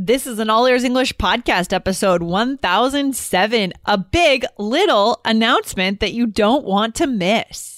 This is an All Ears English podcast episode 1007, a big little announcement that you don't want to miss.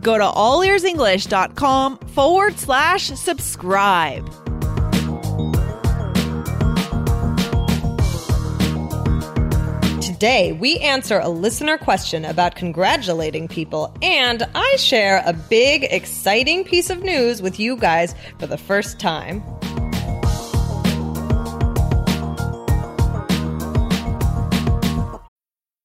go to allearsenglish.com forward slash subscribe. Today, we answer a listener question about congratulating people, and I share a big, exciting piece of news with you guys for the first time.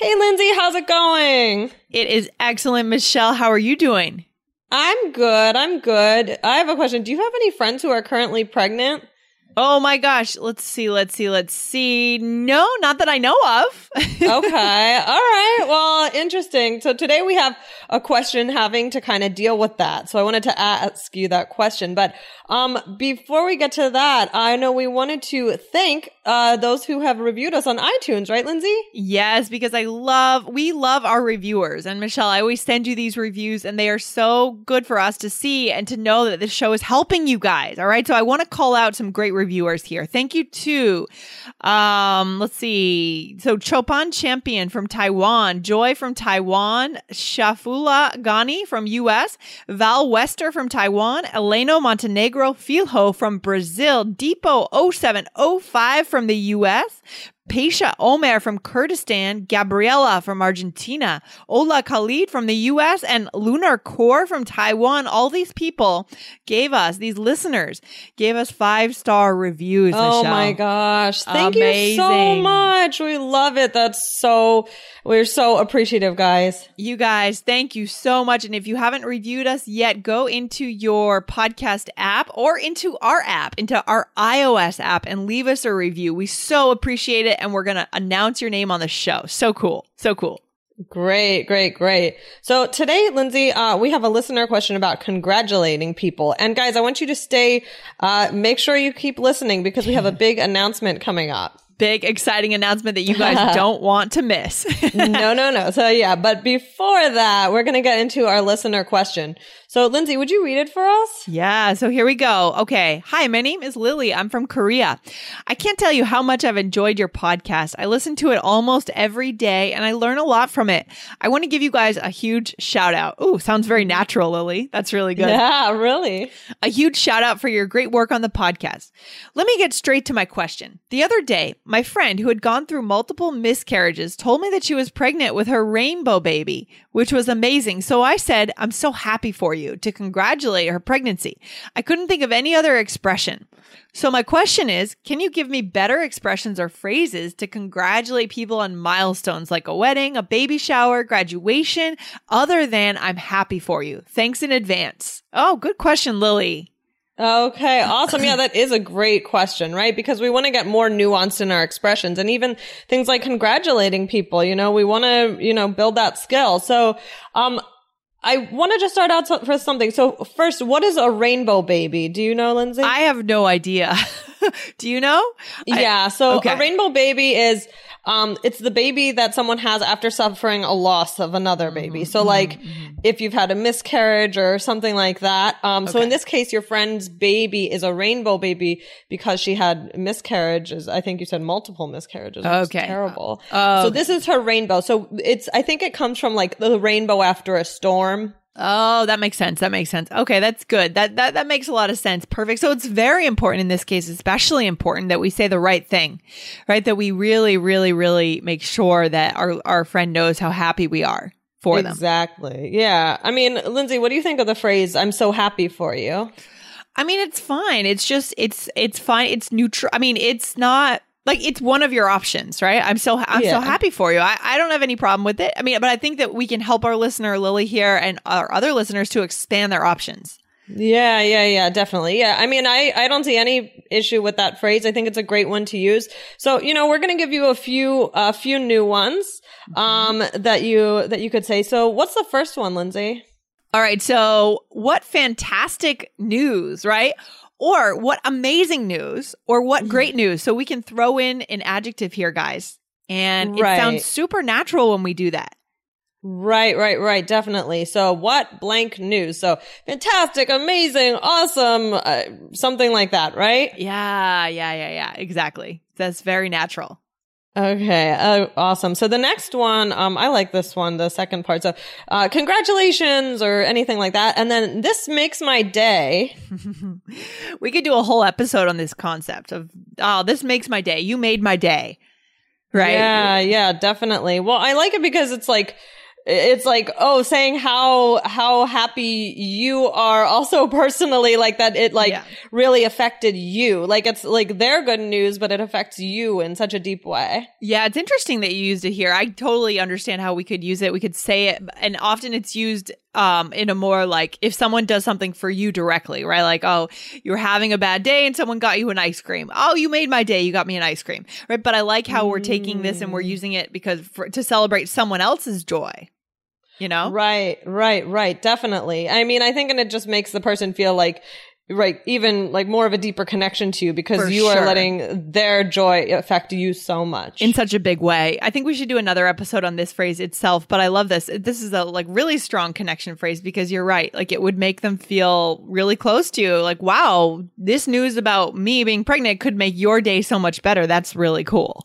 Hey, Lindsay, how's it going? It is excellent. Michelle, how are you doing? I'm good. I'm good. I have a question. Do you have any friends who are currently pregnant? Oh my gosh. Let's see. Let's see. Let's see. No, not that I know of. okay. All right. Well, interesting. So today we have a question having to kind of deal with that. So I wanted to ask you that question. But um, before we get to that, I know we wanted to thank uh, those who have reviewed us on iTunes, right, Lindsay? Yes, because I love, we love our reviewers. And Michelle, I always send you these reviews, and they are so good for us to see and to know that this show is helping you guys. All right. So I want to call out some great reviewers here. Thank you to, um, let's see. So Chopin Champion from Taiwan, Joy from Taiwan, Shafula Ghani from US, Val Wester from Taiwan, Eleno Montenegro Filho from Brazil, Depot 0705 from the US, Pesha Omer from Kurdistan, Gabriela from Argentina, Ola Khalid from the US, and Lunar Core from Taiwan. All these people gave us, these listeners gave us five star reviews. Oh Michelle. my gosh. Thank Amazing. you so much. We love it. That's so, we're so appreciative, guys. You guys, thank you so much. And if you haven't reviewed us yet, go into your podcast app or into our app, into our iOS app, and leave us a review. We so appreciate it. And we're going to announce your name on the show. So cool. So cool. Great, great, great. So today, Lindsay, uh, we have a listener question about congratulating people. And guys, I want you to stay, uh, make sure you keep listening because we have a big announcement coming up. Big, exciting announcement that you guys don't want to miss. no, no, no. So yeah, but before that, we're going to get into our listener question. So Lindsay, would you read it for us? Yeah, so here we go. Okay. Hi, my name is Lily. I'm from Korea. I can't tell you how much I've enjoyed your podcast. I listen to it almost every day and I learn a lot from it. I want to give you guys a huge shout out. Ooh, sounds very natural, Lily. That's really good. Yeah, really. A huge shout out for your great work on the podcast. Let me get straight to my question. The other day, my friend who had gone through multiple miscarriages told me that she was pregnant with her rainbow baby, which was amazing. So I said, I'm so happy for you to congratulate her pregnancy. I couldn't think of any other expression. So my question is, can you give me better expressions or phrases to congratulate people on milestones like a wedding, a baby shower, graduation, other than I'm happy for you? Thanks in advance. Oh, good question, Lily. Okay, awesome. Yeah, that is a great question, right? Because we want to get more nuanced in our expressions and even things like congratulating people, you know, we want to, you know, build that skill. So, um, I want to just start out for something. So first, what is a rainbow baby? Do you know, Lindsay? I have no idea. Do you know? Yeah. So okay. a rainbow baby is, um, it's the baby that someone has after suffering a loss of another baby. So like if you've had a miscarriage or something like that. Um, so in this case, your friend's baby is a rainbow baby because she had miscarriages. I think you said multiple miscarriages. Okay. terrible. Oh, so this is her rainbow. So it's, I think it comes from like the rainbow after a storm. Oh, that makes sense. That makes sense. Okay, that's good. That that that makes a lot of sense. Perfect. So it's very important in this case, especially important that we say the right thing. Right? That we really really really make sure that our our friend knows how happy we are for exactly. them. Exactly. Yeah. I mean, Lindsay, what do you think of the phrase I'm so happy for you? I mean, it's fine. It's just it's it's fine. It's neutral. I mean, it's not like it's one of your options, right? I'm so I'm Yeah. so happy for you. I, I don't have any problem with it. I mean, but I think that we can help our listener Lily here and our other listeners to expand their options. Yeah, yeah, yeah, definitely. Yeah. I mean, I, I don't see any issue with that phrase. I think it's a great one to use. So, you know, we're going to give you a few, a few new ones, um, that you, that you could say. So what's the first one, Lindsay? All right. So, what fantastic news, right? Or what amazing news, or what great news. So, we can throw in an adjective here, guys. And it Right. sounds supernatural when we do that. Right, right, right. Definitely. So what blank news? So fantastic, amazing, awesome, uh, something like that, right? Yeah, yeah, yeah, yeah. Exactly. That's very natural. Okay, uh, awesome. So the next one, um, I like this one, the second part. So, uh, congratulations or anything like that. And then this makes my day. we could do a whole episode on this concept of, oh, this makes my day. You made my day. Right? Yeah, yeah, definitely. Well, I like it because it's like, it's like, oh, saying how, how happy you are also personally like that. It like Yeah. really affected you. Like it's like their good news, but it affects you in such a deep way. Yeah, it's interesting that you used it here. I totally understand how we could use it. We could say it, and often it's used um in a more like if someone does something for you directly, right? Like, oh, you're having a bad day and someone got you an ice cream. Oh, you made my day. You got me an ice cream, right? But I like how we're taking this and we're using it because for, to celebrate someone else's joy. You know, Right, right, right. Definitely. I mean, I think, and it just makes the person feel like, right, even like more of a deeper connection to you because For you sure. are letting their joy affect you so much. in such a big way. I think we should do another episode on this phrase itself, but I love this. This is a like really strong connection phrase because you're right. Like it would make them feel really close to you. Like, wow, this news about me being pregnant could make your day so much better. That's really cool.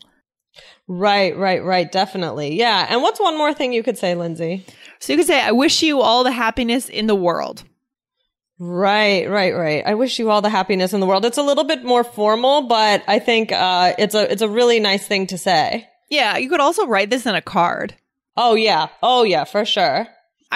Right, right, right. Definitely. Yeah. And what's one more thing you could say, Lindsay? So you could say, I wish you all the happiness in the world. Right, right, right. I wish you all the happiness in the world. It's a little bit more formal, but I think, uh, it's a, it's a really nice thing to say. Yeah, you could also write this in a card. Oh, yeah. Oh, yeah, for sure.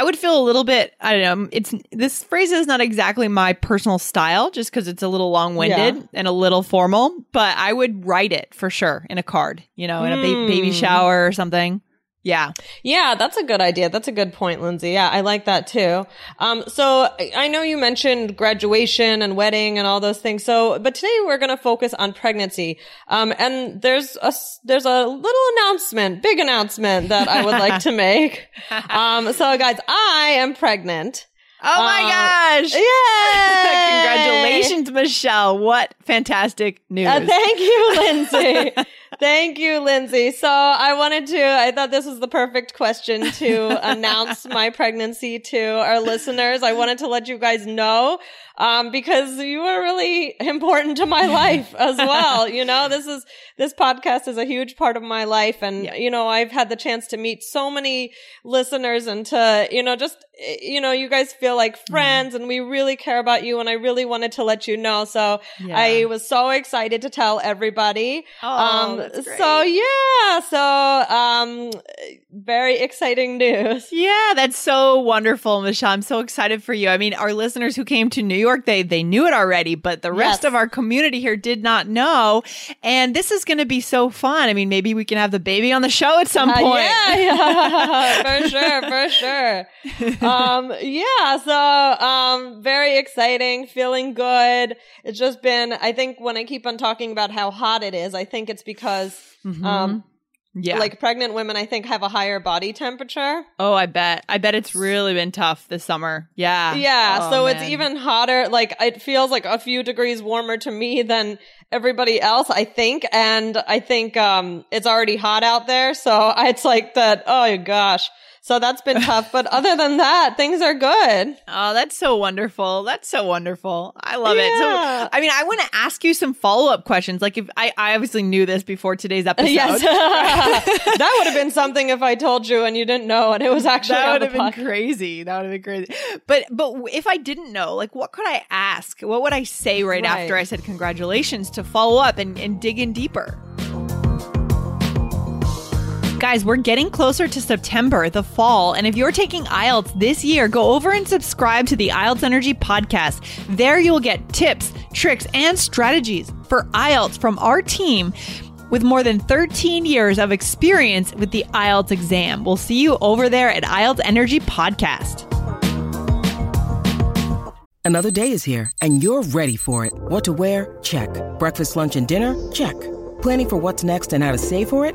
I would feel a little bit, I don't know, it's this phrase is not exactly my personal style just because it's a little long winded Yeah. and a little formal, but I would write it for sure in a card, you know, in a ba- baby Hmm. shower or something. Yeah. Yeah, that's a good idea. That's a good point, Lindsay. Yeah, I like that too. Um, so I- know you mentioned graduation and wedding and all those things. So, but today we're going to focus on pregnancy. Um, and there's a, there's a little announcement, big announcement that I would like to make. Um, so guys, I am pregnant. Oh my Uh, gosh. Yay! Congratulations, Michelle. What fantastic news. Uh, thank you, Lindsay. Thank you, Lindsay. So I wanted to, I thought this was the perfect question to announce my pregnancy to our listeners. I wanted to let you guys know, um, because you are really important to my life as well. You know, this is, this podcast is a huge part of my life. And, Yeah. you know, I've had the chance to meet so many listeners and to, you know, just, you know, you guys feel like Mm-hmm. friends and we really care about you. And I really wanted to let you know. So Yeah. I was so excited to tell everybody. Oh, um, so yeah, so, um, very exciting news. Yeah, that's so wonderful, Michelle. I'm so excited for you. I mean, our listeners who came to New York, they they knew it already, but the rest Yes. of our community here did not know. And this is going to be so fun. I mean, maybe we can have the baby on the show at some Uh, point. yeah, yeah, for sure, for sure. Um, yeah, so, um, very exciting, feeling good. It's just been, I think when I keep on talking about how hot it is, I think it's because, um, yeah. like pregnant women, I think have a higher body temperature. oh, I bet. I bet it's really been tough this summer. Yeah. Yeah, Oh, so it's even hotter. Like it feels like a few degrees warmer to me than everybody else, I think. And I think um it's already hot out there, so it's like that. Oh gosh. So that's been tough. But other than that, things are good. Oh, that's so wonderful. That's so wonderful. I love it. So, I mean, I want to ask you some follow up questions. Like, if I, I obviously knew this before today's episode. Yes. that would have been something if I told you and you didn't know and it was actually that would have been crazy. That would have been crazy. But but if I didn't know, like, what could I ask? What would I say right, Right. after I said congratulations to follow up and, and dig in deeper? Guys, we're getting closer to September, the fall, and if you're taking IELTS this year, go over and subscribe to the IELTS Energy podcast. There you'll get tips, tricks, and strategies for IELTS from our team with more than 13 years of experience with the IELTS exam. We'll see you over there at IELTS Energy Podcast. Another day is here, and you're ready for it. What to wear? Check. Breakfast, lunch, and dinner? Check. Planning for what's next and how to save for it?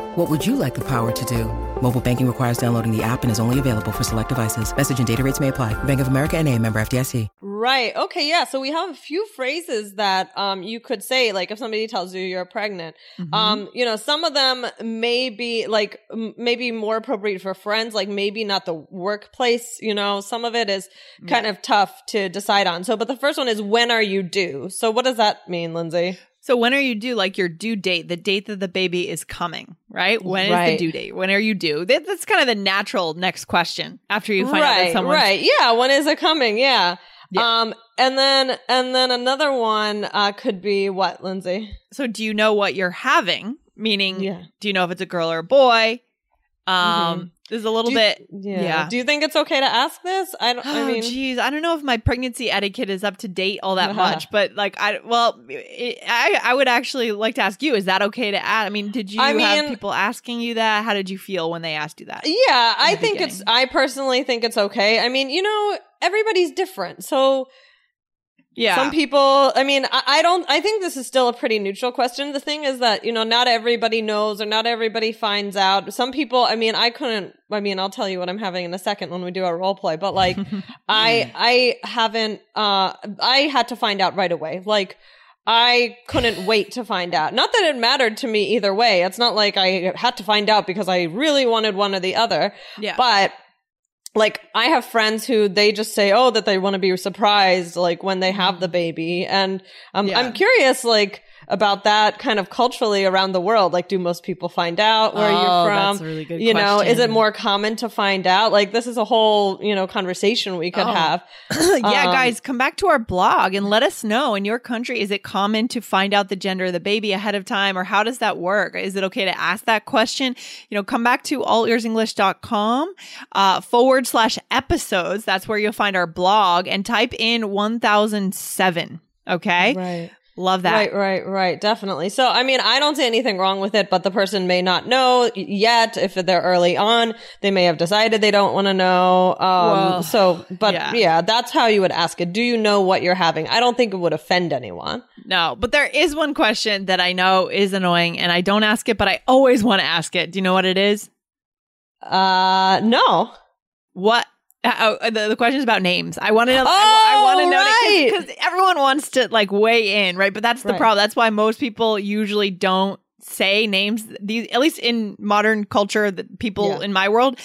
What would you like the power to do? Mobile banking requires downloading the app and is only available for select devices. Message and data rates may apply. Bank of America and a member FDIC. Right. Okay. Yeah. So we have a few phrases that um you could say, like if somebody tells you you're pregnant. Mm-hmm. Um, you know, some of them may be like m- maybe more appropriate for friends, like maybe not the workplace. You know, some of it is kind of tough to decide on. So, but the first one is when are you due? So, what does that mean, Lindsay? So when are you due? Like your due date, the date that the baby is coming, right? When is Right. the due date? When are you due? That, that's kind of the natural next question after you find out that right. someone's Right. Yeah. When is it coming? Yeah. Yeah. Um, and then and then another one uh could be what, Lindsay? So do you know what you're having? Meaning, Yeah. do you know if it's a girl or a boy? Um, there's a little. You- bit. Yeah. yeah. Do you think it's okay to ask this? I don't. I Oh, mean, geez, I don't know if my pregnancy etiquette is up to date all that uh-huh. much, but like, I well, it, I I would actually like to ask you: Is that okay to ask? I mean, did you I have mean- people asking you that? How did you feel when they asked you that? yeah, I think it's. I personally think it's okay. I mean, you know, everybody's different, so Yeah, some people. I mean, I, I don't. I think this is still a pretty neutral question. The thing is that you know, not everybody knows or not everybody finds out. Some people. I mean, I couldn't. I mean, I'll tell you what I'm having in a second when we do our role play. But like, I I haven't. Uh, I had to find out right away. Like. I couldn't wait to find out. Not that it mattered to me either way. It's not like I had to find out because I really wanted one or the other. yeah. But like I have friends who they just say, "Oh, that they want to be surprised like when they have the baby." And um, Yeah. I'm curious like about that kind of culturally around the world. Like do most people find out where Oh, you're from? that's a really good You know, is it more common to find out? Like this is a whole, you know, conversation we could Oh. have. yeah, Um, guys, come back to our blog and let us know in your country, is it common to find out the gender of the baby ahead of time or how does that work? Is it okay to ask that question? You know, come back to allearsenglish.com uh, forward slash episodes. That's where you'll find our blog and type in 1007. Okay. Right. Love that. Right, right, right. Definitely. So, I mean, I don't see anything wrong with it, but the person may not know yet. If they're early on, they may have decided they don't want to know. Um, Well, so, but yeah. yeah. that's how you would ask it. Do you know what you're having? I don't think it would offend anyone. No, but there is one question that I know is annoying and I don't ask it, but I always want to ask it. Do you know what it is? Uh, no. What? Uh, oh, the, the question is about names. I want to know. I, Oh, want to know right. because everyone wants to like weigh in, right? But that's the Right. problem. That's why most people usually don't say names. These, at least in modern culture, the people Yeah. in my world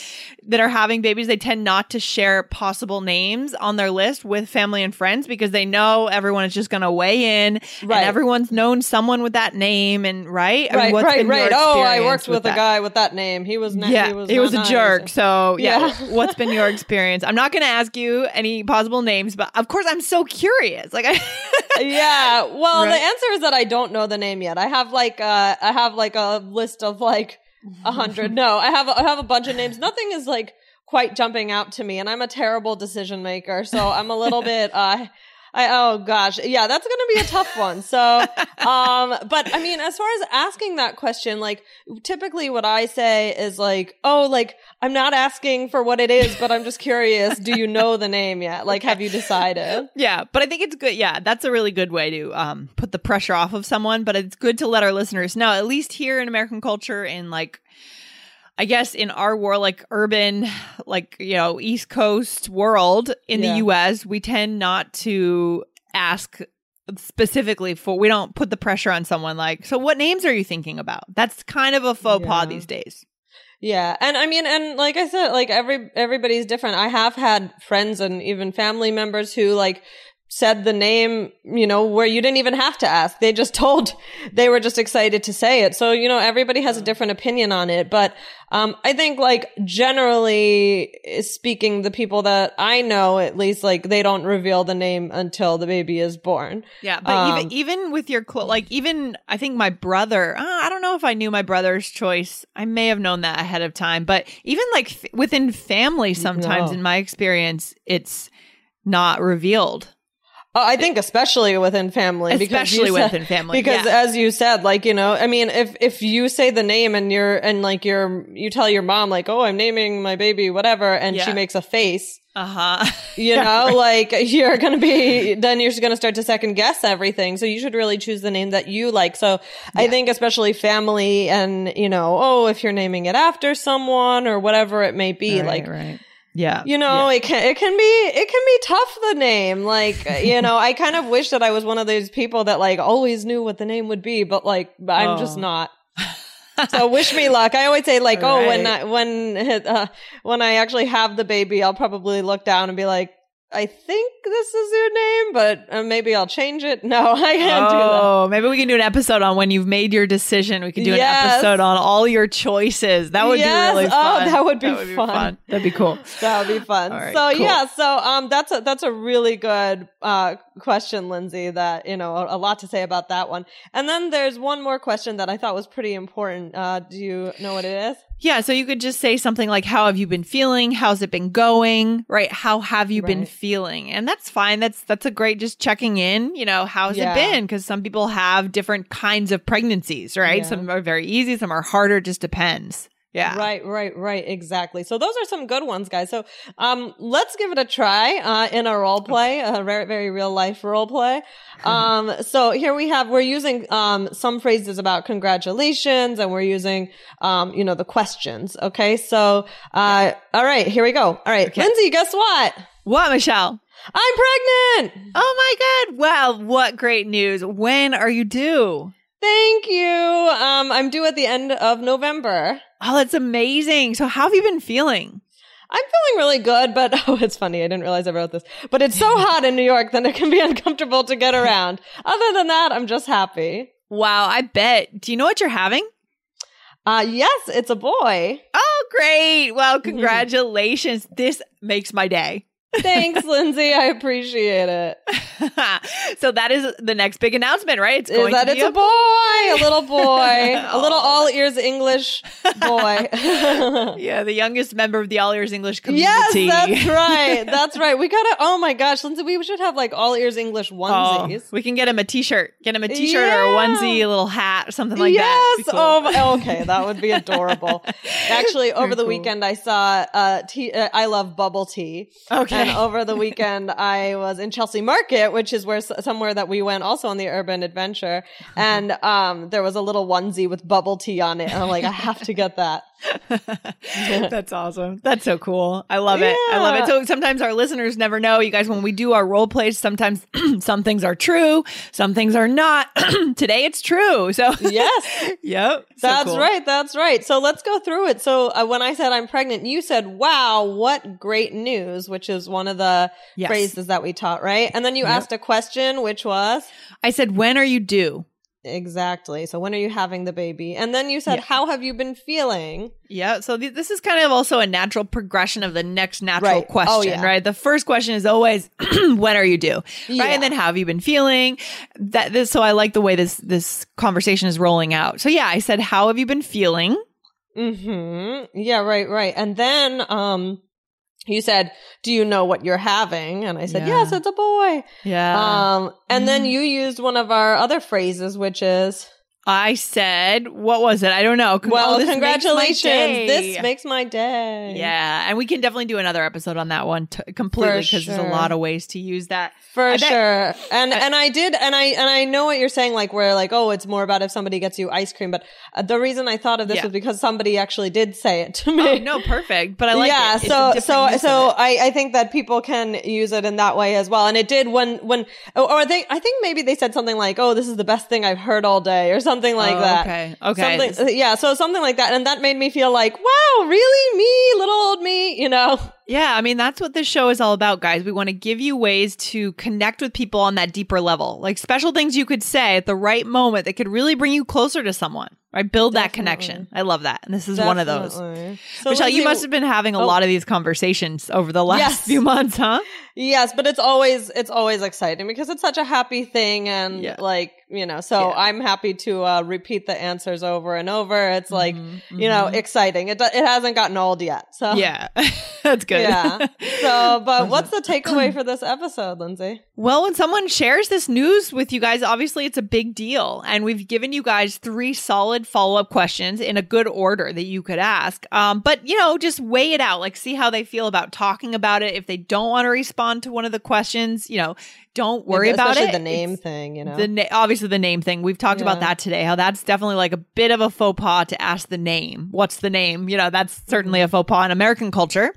that are having babies, they tend not to share possible names on their list with family and friends because they know everyone is just going to weigh in, Right. and everyone's known someone with that name, and right, I mean, right, what's right. Oh, I worked with, a that? guy with that name. He was, na- yeah, he was, he was a jerk. So yeah, Yeah. what's been your experience? I'm not going to ask you any possible names, but of course I'm so curious. Like, I, yeah. Well, Right. the answer is that I don't know the name yet. I have like uh I have like a list of like a hundred. No, I have I have a bunch of names. Nothing is like quite jumping out to me, and I'm a terrible decision maker. So I'm a little bit uh. I, oh gosh, yeah, that's going to be a tough one. So, um, but I mean, as far as asking that question, like typically what I say is like, oh, like I'm not asking for what it is, but I'm just curious. Do you know the name yet? Like, have you decided? yeah, but I think it's good. Yeah, that's a really good way to um, put the pressure off of someone. But it's good to let our listeners know, at least here in American culture, in like I guess in our world, like urban, like, you know, East Coast world in Yeah. the US, we tend not to ask specifically for, we don't put the pressure on someone like, so what names are you thinking about? That's kind of a faux pas these days. Yeah. And I mean, and like I said, like every, everybody's different. I have had friends and even family members who like said the name, you know, where you didn't even have to ask. They just told, they were just excited to say it. So, you know, everybody has a different opinion on it. But, um, I think like generally speaking, the people that I know, at least like they don't reveal the name until the baby is born. Yeah, but Um, even even with your clo- like even I think my brother, uh, I don't know if I knew my brother's choice. I may have known that ahead of time, but even like f- within family sometimes No. in my experience it's not revealed. Uh, I think especially within family, because Especially said- within family, because yeah. as you said, like you know, I mean, if if you say the name and you're and like you're you tell your mom like, oh, I'm naming my baby whatever, and she makes a face, Uh-huh. you know, like you're gonna be then you're just gonna start to second guess everything. So you should really choose the name that you like. So I think especially family and you know, oh, if you're naming it after someone or whatever it may be, like right. Yeah. you know, it can it can be it can be tough the name. Like, you know, I kind of wish that I was one of those people that like always knew what the name would be, but like I'm just Oh. not. so wish me luck. I always say like, oh, when I, when uh, when I actually have the baby, I'll probably look down and be like, I think this is your name, but uh, maybe I'll change it. No, I can't do that. Oh, maybe we can do an episode on when you've made your decision. We could do an episode on all your choices. That would Yes. be really fun. Oh, fun. that would be fun. That'd be cool. That would be fun. Right, so cool. yeah, so um, that's a that's a really good uh question, Lindsay. That you know a, a lot to say about that one. And then there's one more question that I thought was pretty important. Uh, do you know what it is? Yeah, so you could just say something like, How have you been feeling? How's it been going? Right? How have you been feeling? And that's fine. That's that's a great just checking in, you know, how's Yeah. it been? Because some people have different kinds of pregnancies, right? Yeah. Some are very easy, some are harder, just depends. Yeah. Right, right, right. Exactly. So those are some good ones, guys. So um, let's give it a try uh, in a role play, a very, very real life role play. Um, so here we have we're using um, some phrases about congratulations, and we're using um, you know the questions. Okay, so uh, all right, here we go. All right, Lindsay, guess what? What, Michelle? I'm pregnant. Oh my God. Wow. What great news. When are you due? Thank you. Um, I'm due at the end of November. Oh, that's amazing. So, how have you been feeling? I'm feeling really good, but oh, it's funny. I didn't realize I wrote this. But it's so hot in New York that it can be uncomfortable to get around. Other than that, I'm just happy. Wow, I bet. Do you know what you're having? Uh, yes, it's a boy. Oh, great. Well, congratulations. this makes my day. Thanks, Lindsay. I appreciate it. so that is the next big announcement, right? It's Is that to it's be a boy, a little boy, a little all ears English boy. yeah, the youngest member of the All Ears English community. yes, that's right. That's right. We gotta. Oh my gosh, Lindsay, we should have like all ears English Oh, onesies. we can get him a t-shirt. Get him a t-shirt or a onesie, a little hat, something like yes. that. It'd cool. Oh, my- okay. That would be adorable. Actually, over Very the cool. weekend, I saw uh, tea. Uh, I love bubble tea. Okay. And over the weekend, I was in Chelsea Market, which is where somewhere that we went also on the urban adventure. And um, there was a little onesie with bubble tea on it, and I'm like, I have to get that. That's awesome. That's so cool. I love it. I love it. So sometimes our listeners never know, you guys, when we do our role plays, sometimes some things are true, some things are not. Today it's true. So Yes. yep. So That's cool. right. That's right. So let's go through it. So uh, when I said I'm pregnant, you said, "Wow, what great news!" Which is one of the Yes. phrases that we taught, right? And then you asked a question, which was I said, when are you due? exactly. So when are you having the baby? And then you said, Yeah. "How have you been feeling?" Yeah. So th- this is kind of also a natural progression of the next natural Right. Oh, question, yeah. right? The first question is always, when are you due? Yeah. Right. And then how have you been feeling? That this, so I like the way this, this conversation is rolling out. So yeah, I said, how have you been feeling? Hmm. Yeah. Right. Right. And then, um, you said, "Do you know what you're having?" And I said, Yeah. "Yes, it's a boy." Yeah. Um, and then Mm. you used one of our other phrases, which is, I said, what was it? I don't know. Well, Oh, makes congratulations. day. This makes my day. Yeah, and we can definitely do another episode on that one t- completely because there's a lot of ways to use that. For bet- sure. And and I did and I and I know what you're saying like where like oh it's more about if somebody gets you ice cream but uh, the reason I thought of this Yeah. was because somebody actually did say it to me. Oh, no, perfect. But I like yeah, it. A so so so. I I think that people can use it in that way as well. And it did when when or or they I think maybe they said something like oh this is the best thing I've heard all day or something like Oh, that. okay. Okay. Something, uh, yeah, so something like that, and that made me feel like, wow, really, me, little old me, you know? Yeah, I mean, that's what this show is all about, guys. We want to give you ways to connect with people on that deeper level, like special things you could say at the right moment that could really bring you closer to someone, right? Build that connection. I love that. And this is one of those. So Michelle, you must have been having a lot of these conversations over the last Yes. few months, huh? Yes, but it's always it's always exciting because it's such a happy thing, and Yeah. like you know, so Yeah. I'm happy to uh, repeat the answers over and over. It's like Mm-hmm, you know, exciting. It it hasn't gotten old yet, so Yeah, that's good. yeah. So, but what's the takeaway for this episode, Lindsay? Well, when someone shares this news with you guys, obviously it's a big deal. And we've given you guys three solid follow up questions in a good order that you could ask. Um, but, you know, just weigh it out, like see how they feel about talking about it. If they don't want to respond to one of the questions, you know, don't worry about Especially it. the name It's- thing, you know. The na- obviously the name thing. We've talked about that today. How that's definitely like a bit of a faux pas to ask the name. What's the name? You know, that's certainly a faux pas in American culture.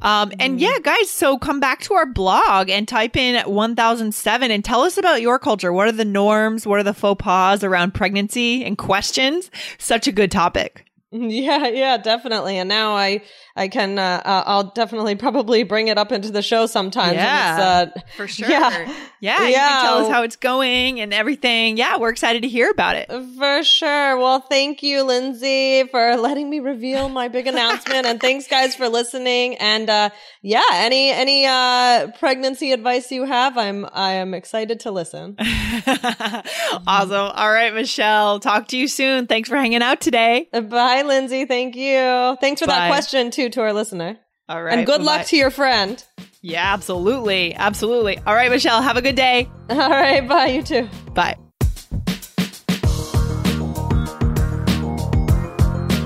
Um, and yeah, guys, so come back to our blog and type in 1007 and tell us about your culture. What are the norms? What are the faux pas around pregnancy and questions? Such a good topic. Yeah, yeah, definitely. And now I, I can, uh, uh, I'll definitely probably bring it up into the show sometimes. Yeah, uh, For sure. Yeah. Yeah. You Yeah. can tell us how it's going and everything. Yeah. We're excited to hear about it. For sure. Well, thank you, Lindsay, for letting me reveal my big announcement. And thanks guys for listening. And, uh, yeah, any, any, uh, pregnancy advice you have, I'm, I am excited to listen. awesome. All right, Michelle. Talk to you soon. Thanks for hanging out today. Bye, Lindsay. Thank you. Thanks for Bye. that question too to our listener. All right. and good bye-bye. luck to your friend. Yeah, absolutely. Absolutely. All right, Michelle. Have a good day. All right. Bye. You too. Bye.